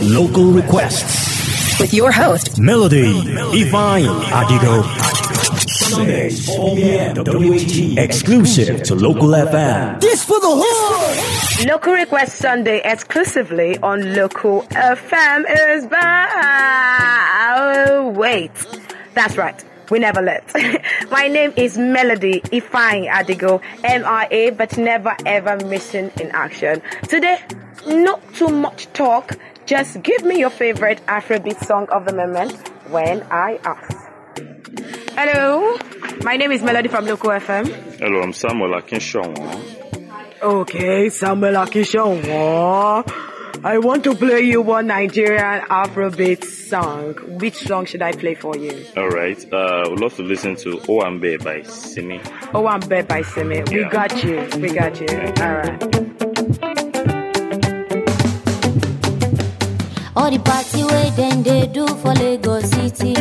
Lokal requests. With your host, Melody Ifeanyi Adigo. Sundays, 4 p.m. WAT. Exclusive to Lokal FM. This for the whole. Lokal Request Sunday exclusively on Lokal FM is back. Oh, wait. That's right. We never let. My name is Melody Ifeanyi Adigo, MIA, but never ever missing in action. Today, not too much talk. Just give me your favorite Afrobeat song of the moment when I ask. Hello, my name is Melody from Lokal FM. Hello, I'm Samuel Akinshon. Okay, Samuel Akishonwa. I want to play you one Nigerian Afrobeat song. Which song should I play for you? All right. Uh, would love to listen to Owambe by Simi. Oh, I'm Bet by Simi. We got you. We got you. All right. All the party way then they do for Lagos City.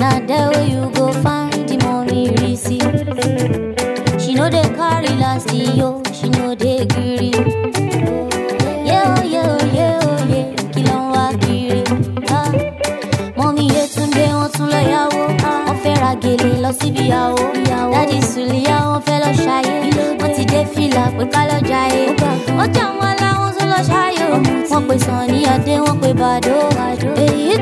Now there where you go find the money receipt. She know they carry last yo. She know they greedy. Yeah, yeah, yeah, yeah. Kí ló ń wá kiri? Ah. Mọ́mí Yétúndé wọ́n tún lọ yáwó. Wọ́n fẹ́ ra gèlè lọ síbi ìyàwó. Dádì Sùlíyà wọ́n fẹ́ lọ ṣayé. Wọ́n ti dé fìlà pé ká lọ. Wọ́n pè sàn ní adé, wọ́n pè bàdó. Èyí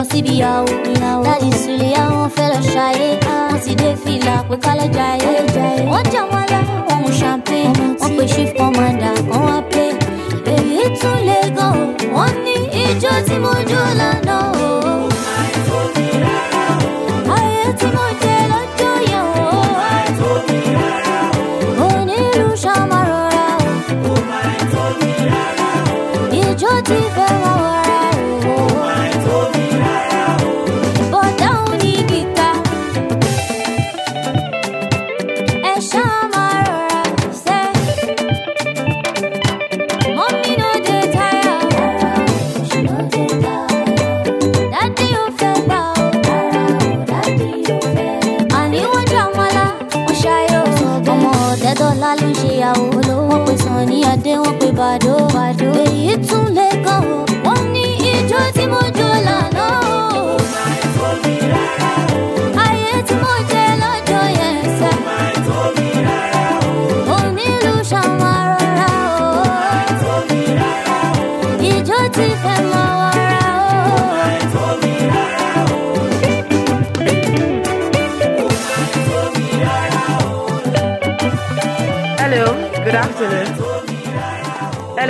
aṣọ ẹbí lọ síbi ìyàwó. Dáàdi Sùlẹ̀ àwọn fẹ́ lọ ṣayé. Wọ́n ti dé fìlà pé kálẹ̀ jayé. Wọ́n jà wọ́n lá, wọ́n mu champagne. Wọ́n pe chief commander kan wá pé. Èyí tún lè gan o. Wọ́n ní ijó tí mo jó lánàá o. Ayé tí mo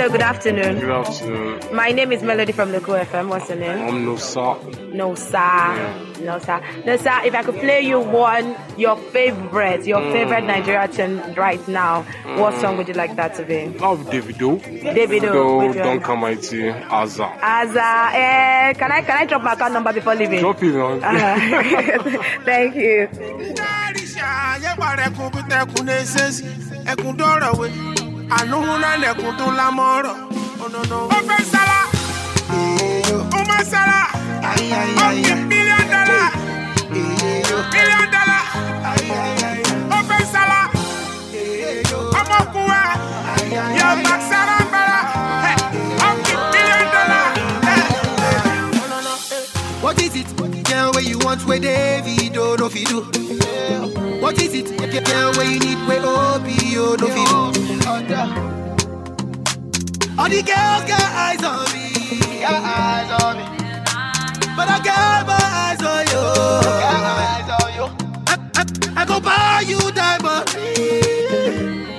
Hello, good afternoon. Good afternoon. My name is Melody from Lokal FM. What's your name? I'm Nusa. No, sir. No, sir. No, sir. If I could play you one, your favorite, your favorite Nigeria tune right now, what song would you like that to be? Love Davido. Davido. Davido, which one? Duncan Mighty, Aza. As uh, eh, can I can I drop my account number before leaving? Drop it on. Uh-huh. Thank you. Ó fi mílíọ̀n dọ́là mílíọ̀n dọ́là ó fẹ́ sálá ọmọkùnrin yóò má sára bára ó fi mílíọ̀n dọ́là. What is it? Girl, where you want where David oh, no fi do. What is it? Girl, where you need where Obi oh, no fi do under. All the girls got eyes on me, got eyes on me. But I got my eyes on you, got eyes on you. I, I, I go buy you diamond ring.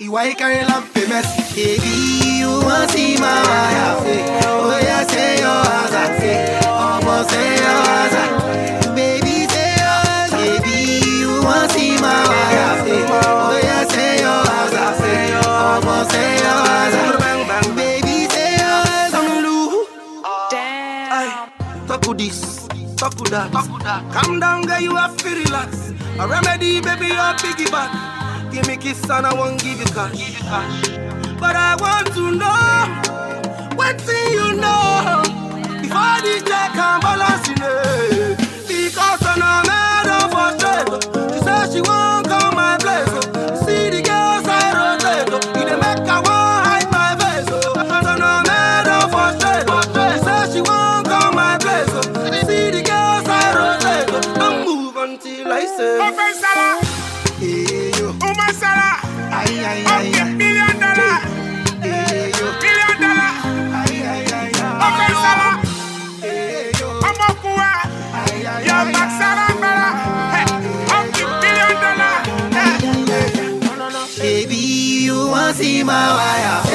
Iwa carry lamp famous, baby. You wanna see my eyes? Oh yeah, say your eyes, I say. Almost say your eyes. Talk with that. Calm down, girl, you have to relax. A remedy, baby, your piggyback. Give me kiss and I won't give you. Give you cash. But I want to know my wire.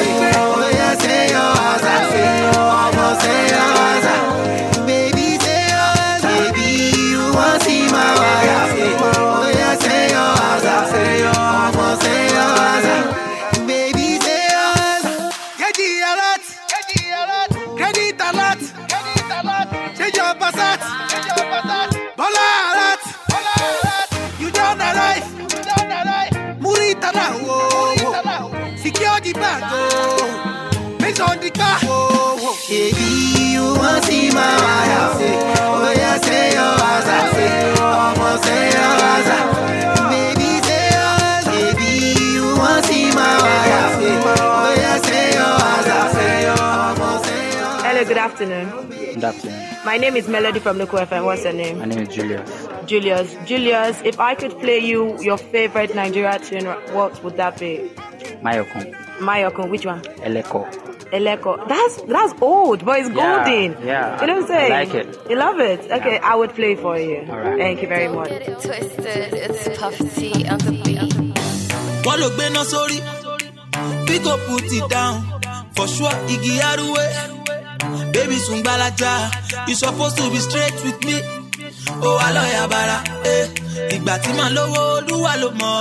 good afternoon. Good afternoon. My name is Melody from Lokal FM. What's your name? My name is Julius. Julius. Julius, if I could play you your favorite Nigeria tune, what would that be? Mayorkun. Mayorkun, which one? Eleko. Eleko. That's that's old, but it's yeah, golden. Yeah. You know what I'm saying? I like it. You love it? Okay, yeah. I would play for you. All right. Thank you very much. It twisted. It's Puff T on the beat. Wọ́n ló we go put it down, for sure Iggy aruwe. Baby Sungbalaja, you supposed to be straight with me. Oh, alọ́yà bara, eh. Ìgbà tí lo lówó olúwa ló mọ̀,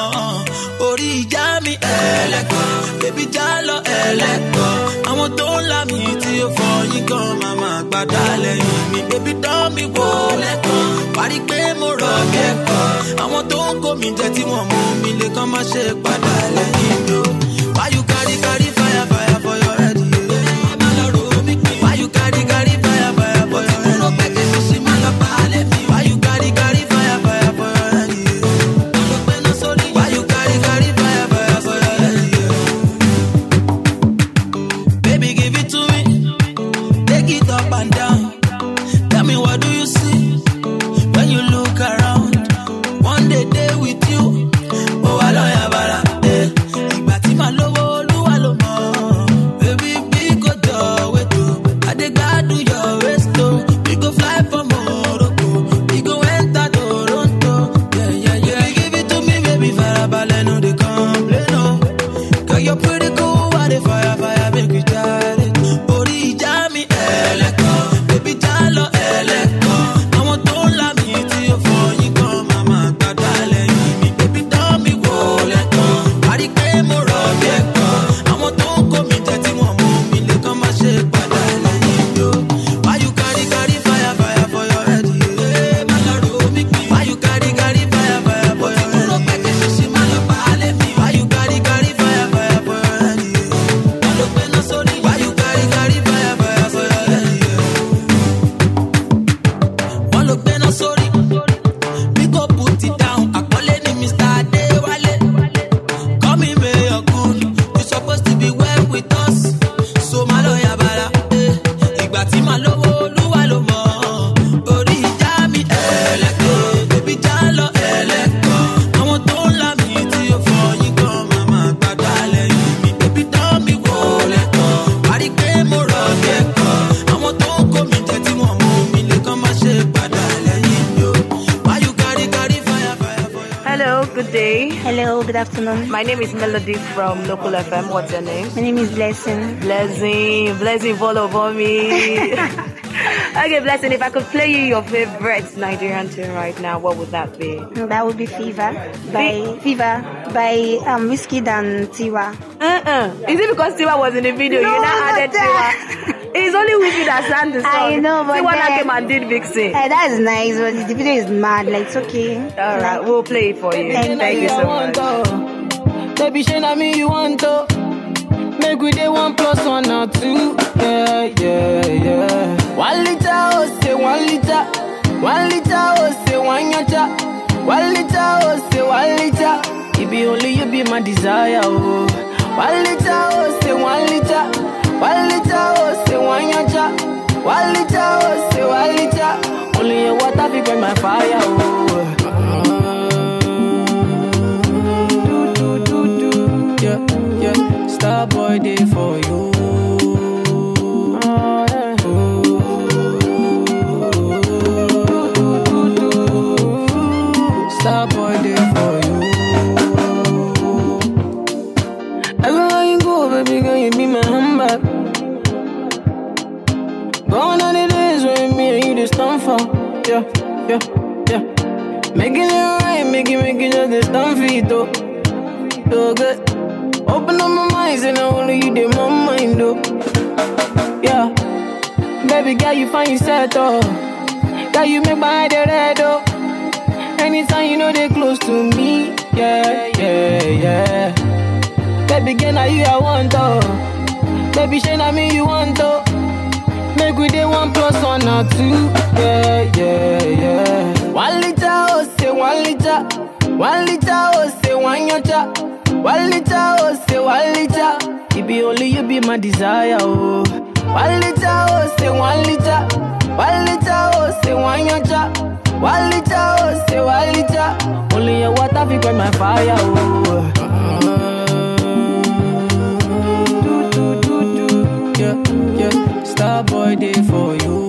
orí ìjà ní ẹlẹ́kọ̀ bébí já lọ ẹlẹ́kọ̀ àwọn tó ń là mí tí ó fọ yín gan màmá gbàdá lẹ́yìn mi. Bébí dán mi wò lẹ́kọ̀ọ́ parí pé mo rọ̀ kẹ́kọ̀ọ́. Àwọn tó ń kó mi jẹ tí wọ́n mú mi lè kàn má ṣe padà lẹ́yìn mi. Hello, good day. Hello, good afternoon. My name is Melody from Lokal FM. What's your name? My name is Blessing. Blessing, Blessing, follow for me. okay, Blessing, if I could play you your favorite Nigerian tune right now, what would that be? That would be Fever by Fever by um, Wizkid and Tiwa. Uh-uh. Is it because Tiwa was in the video? No, you now added that. Tiwa. It's only Wizzy that sang the song. I know, but See one that then- came and did Vixen. Eh, that's nice, but the video is mad. Like, it's okay. All right, we'll play it for you. Thank Thank you so much. Baby, shine on me, you want to. Make we day one plus one or two. Yeah, yeah, yeah. One liter, oh, say one liter. One liter, oh, say one yacha. One liter, oh, say one liter. It be only you be my desire, oh. One liter, oh, say one liter. One liter, oh, yacha. One liter, oh, liter. Only your water be burn my fire, oh. do, do, do. Yeah, yeah. Star day for you. Baby girl, you find yourself, though. Girl, you make my head red, though. Anytime you know they close to me, yeah, yeah, yeah. Baby girl, now you I want, though. Baby, shine on me, you want, though. Make we day one plus one or two. Yeah, yeah, yeah. One liter, oh, say one liter. One liter, oh, say one yacha. One liter, oh, say one liter. It be only you be my desire, oh. One liter, oh, say one liter. One liter, oh, say one yacha. One liter, oh, say one liter. Only your water fi my fire, oh. Do, do, do, do. Yeah, yeah. Star boy day for you.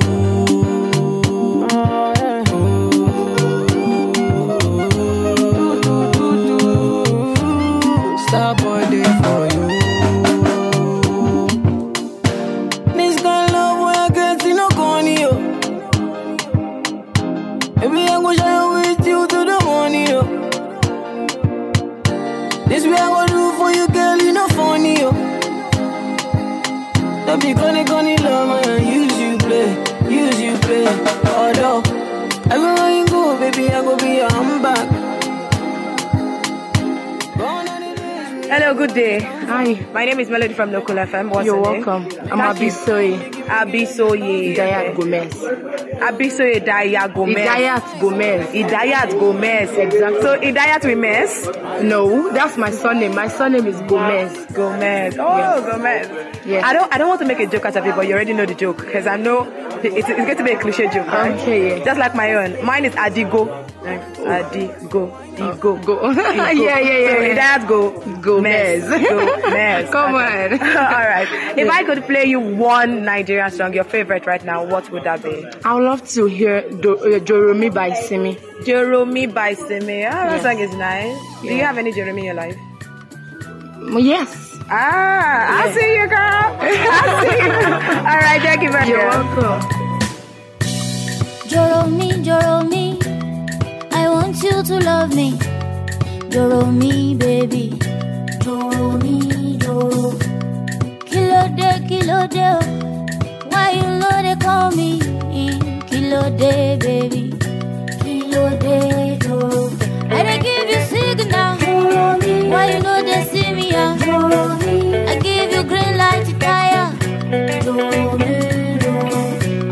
Gonna love man, use you play, use you play. Everywhere you go, baby, I go be your the Hello, good day. Hi. My name is Melody from Lokal FM. What's You're name? welcome. I'm. Abisoye Abisoye. Idayat Gomez. Abisoye Idaya Gomez. Idayat Gomez. Idayat Gomez. Exactly. So Idayat we mess? No, that's my surname. My surname is Gomez. Gomez. Oh, Yes. Gomez. Yes. I don't. I don't want to make a joke out of it, but you already know the joke because I know it- it's, it's going to be a cliche joke, right? Okay, yeah. Just like my own. Mine is Adigo. Adigo. Digo. Oh, go. yeah, yeah, yeah. So yeah. Idayat go. Gomez. Gomez. Come Okay. on. All right. If I could play you one Nigerian song, your favorite right now, what would that be? I would love to hear Do- uh, Joromi by Simi. Joromi by Simi. Ah, that Yes. song is nice. Do you have any Jeremy in your life? Mm, Yes. Ah, I Yeah. see you, girl. I see you. All right, thank you very much. You're much. welcome. Joro me, Joro me. I want you to love me. Joro me, baby. Joro me, Joro. Kilo de. oh. Why you know they call me? Kilo de, baby. Kilo de, Joro. I dey give you signal. Why you know they see me? ah? I give you green light to tire. Me, Joro.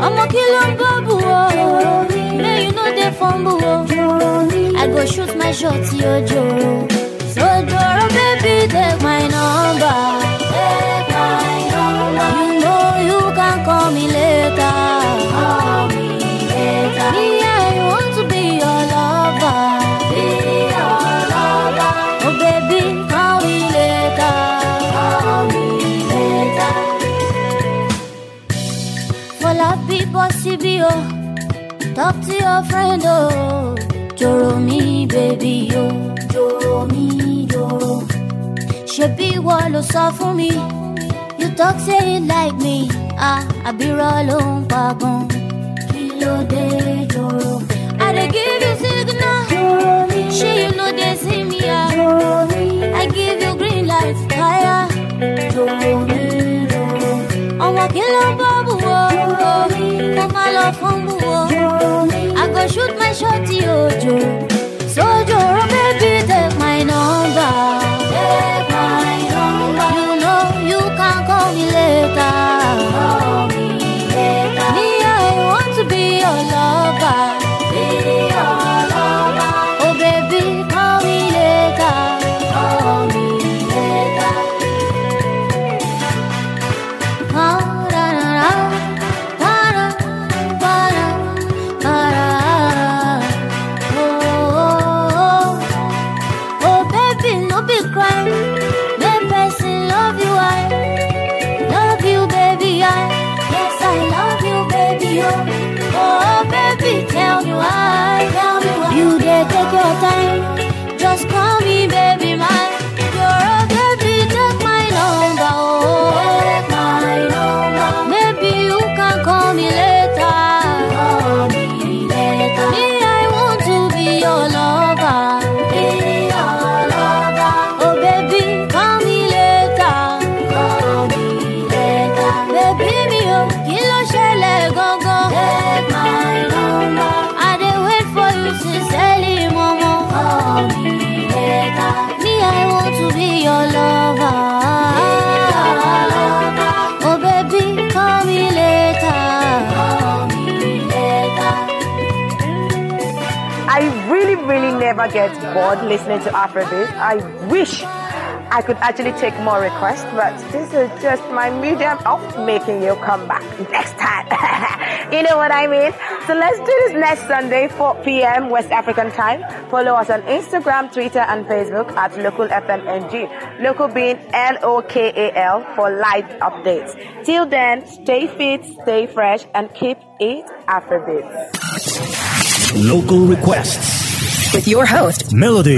I'ma kill on babu oh. May you know they fumble oh. I go shoot my shot yo Joro. So Joro baby take my number. Take CB, oh. Talk to your friend, oh. Joro me, baby, oh. Joro me, joro. Shebi wall sọ fún mi. You talk say you like me. Ah, àbírọ̀ ló ń. Kí ló dé, joro? I dey give you signal. Joro me. Ṣé you no dey see me, ah? Joro me. I give you green light, fire. Joro me, Kilo bobu oh, oh, love oh, I go shoot my shot yo. Get bored listening to Afrobeat. I wish I could actually take more requests, but this is just my medium of making you come back next time. you know what I mean? So let's do this next Sunday, 4 p.m. West African time. Follow us on Instagram, Twitter, and Facebook at Lokal FMNG. Lokal being L-O-K-A-L for live updates. Till then, stay fit, stay fresh, and keep it Afrobeat. Lokal requests. With your host, Melody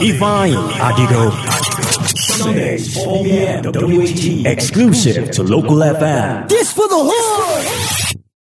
Divine Adigo. Sundays, 4 p.m. WAT exclusive to Lokal FM. This for the hood!